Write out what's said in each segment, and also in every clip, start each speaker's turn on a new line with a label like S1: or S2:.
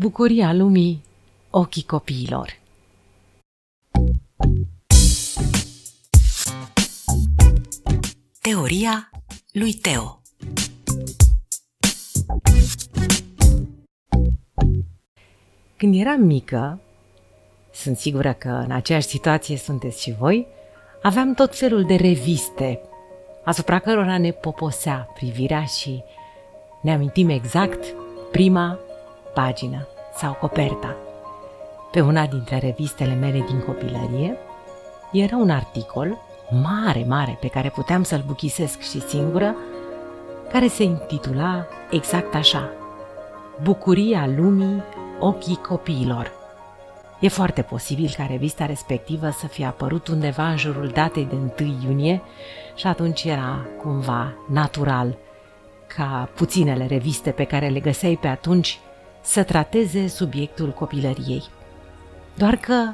S1: Bucuria lumii, ochii copiilor.
S2: Teoria lui Teo
S1: Când eram mică, sunt sigură că în aceeași situație sunteți și voi, aveam tot felul de reviste asupra cărora ne poposea privirea și ne amintim exact prima pagină sau coperta. Pe una dintre revistele mele din copilărie era un articol mare, mare, pe care puteam să-l buchisesc și singură, care se intitula exact așa, Bucuria lumii, ochii copiilor. E foarte posibil ca revista respectivă să fie apărut undeva în jurul datei de 1 iunie și atunci era cumva natural ca puținele reviste pe care le găseai pe atunci să trateze subiectul copilăriei. Doar că,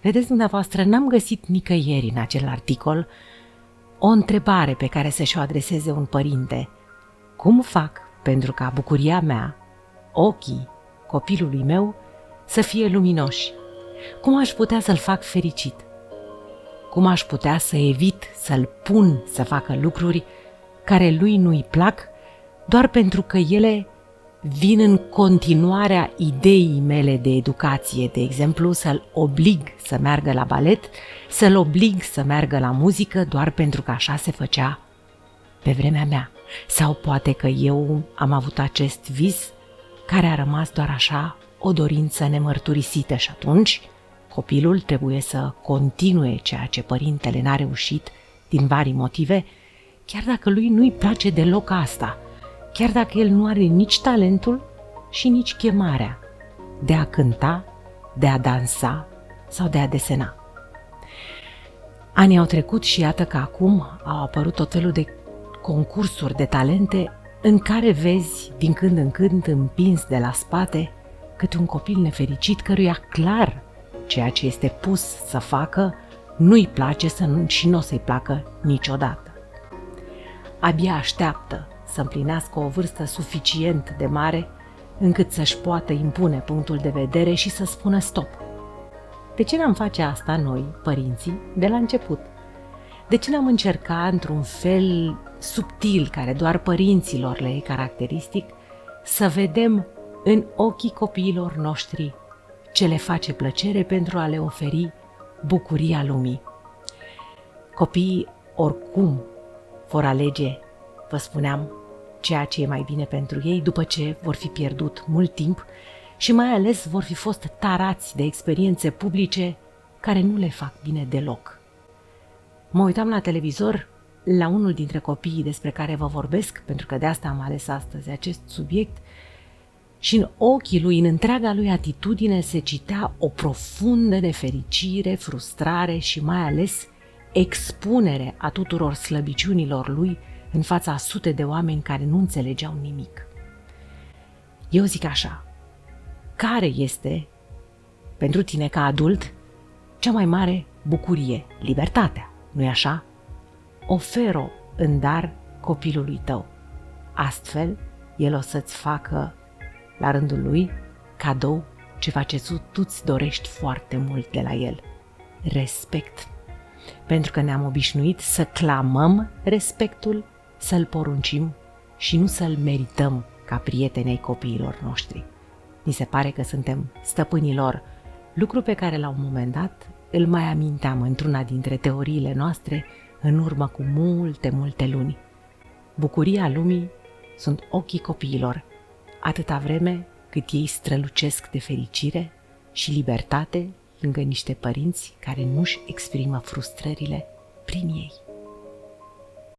S1: vedeți dumneavoastră, n-am găsit nicăieri în acel articol o întrebare pe care să-și o adreseze un părinte. Cum fac pentru ca bucuria mea, ochii copilului meu, să fie luminoși? Cum aș putea să-l fac fericit? Cum aș putea să evit să-l pun să facă lucruri care lui nu-i plac doar pentru că ele vin în continuarea ideii mele de educație, de exemplu, să-l oblig să meargă la balet, să-l oblig să meargă la muzică doar pentru că așa se făcea pe vremea mea. Sau poate că eu am avut acest vis care a rămas doar așa o dorință nemărturisită și atunci copilul trebuie să continue ceea ce părintele n-a reușit din vari motive, chiar dacă lui nu-i place deloc asta – chiar dacă el nu are nici talentul și nici chemarea de a cânta, de a dansa sau de a desena. Anii au trecut și iată că acum au apărut tot felul de concursuri de talente în care vezi din când în când împins de la spate cât un copil nefericit căruia clar ceea ce este pus să facă nu-i place să nu, și nu o să-i placă niciodată. Abia așteaptă să împlinească o vârstă suficient de mare încât să-și poată impune punctul de vedere și să spună stop. De ce n-am face asta noi, părinții, de la început? De ce n-am încercat într-un fel subtil, care doar părinților le e caracteristic, să vedem în ochii copiilor noștri ce le face plăcere pentru a le oferi bucuria lumii? Copiii oricum vor alege, vă spuneam, ceea ce e mai bine pentru ei după ce vor fi pierdut mult timp și mai ales vor fi fost tarați de experiențe publice care nu le fac bine deloc. Mă uitam la televizor la unul dintre copiii despre care vă vorbesc, pentru că de asta am ales astăzi acest subiect, și în ochii lui, în întreaga lui atitudine, se citea o profundă nefericire, frustrare și mai ales expunere a tuturor slăbiciunilor lui în fața a sute de oameni care nu înțelegeau nimic. Eu zic așa, care este, pentru tine ca adult, cea mai mare bucurie? Libertatea, nu-i așa? Oferă în dar copilului tău. Astfel, el o să-ți facă, la rândul lui, cadou ceva ce tu-ți dorești foarte mult de la el. Respect. Pentru că ne-am obișnuit să clamăm respectul să-l poruncim și nu să-l merităm ca prieteni ai copiilor noștri. Mi se pare că suntem stăpânilor, lucru pe care la un moment dat îl mai aminteam într-una dintre teoriile noastre în urmă cu multe, multe luni. Bucuria lumii sunt ochii copiilor, atâta vreme cât ei strălucesc de fericire și libertate lângă niște părinți care nu-și exprimă frustrările prin ei.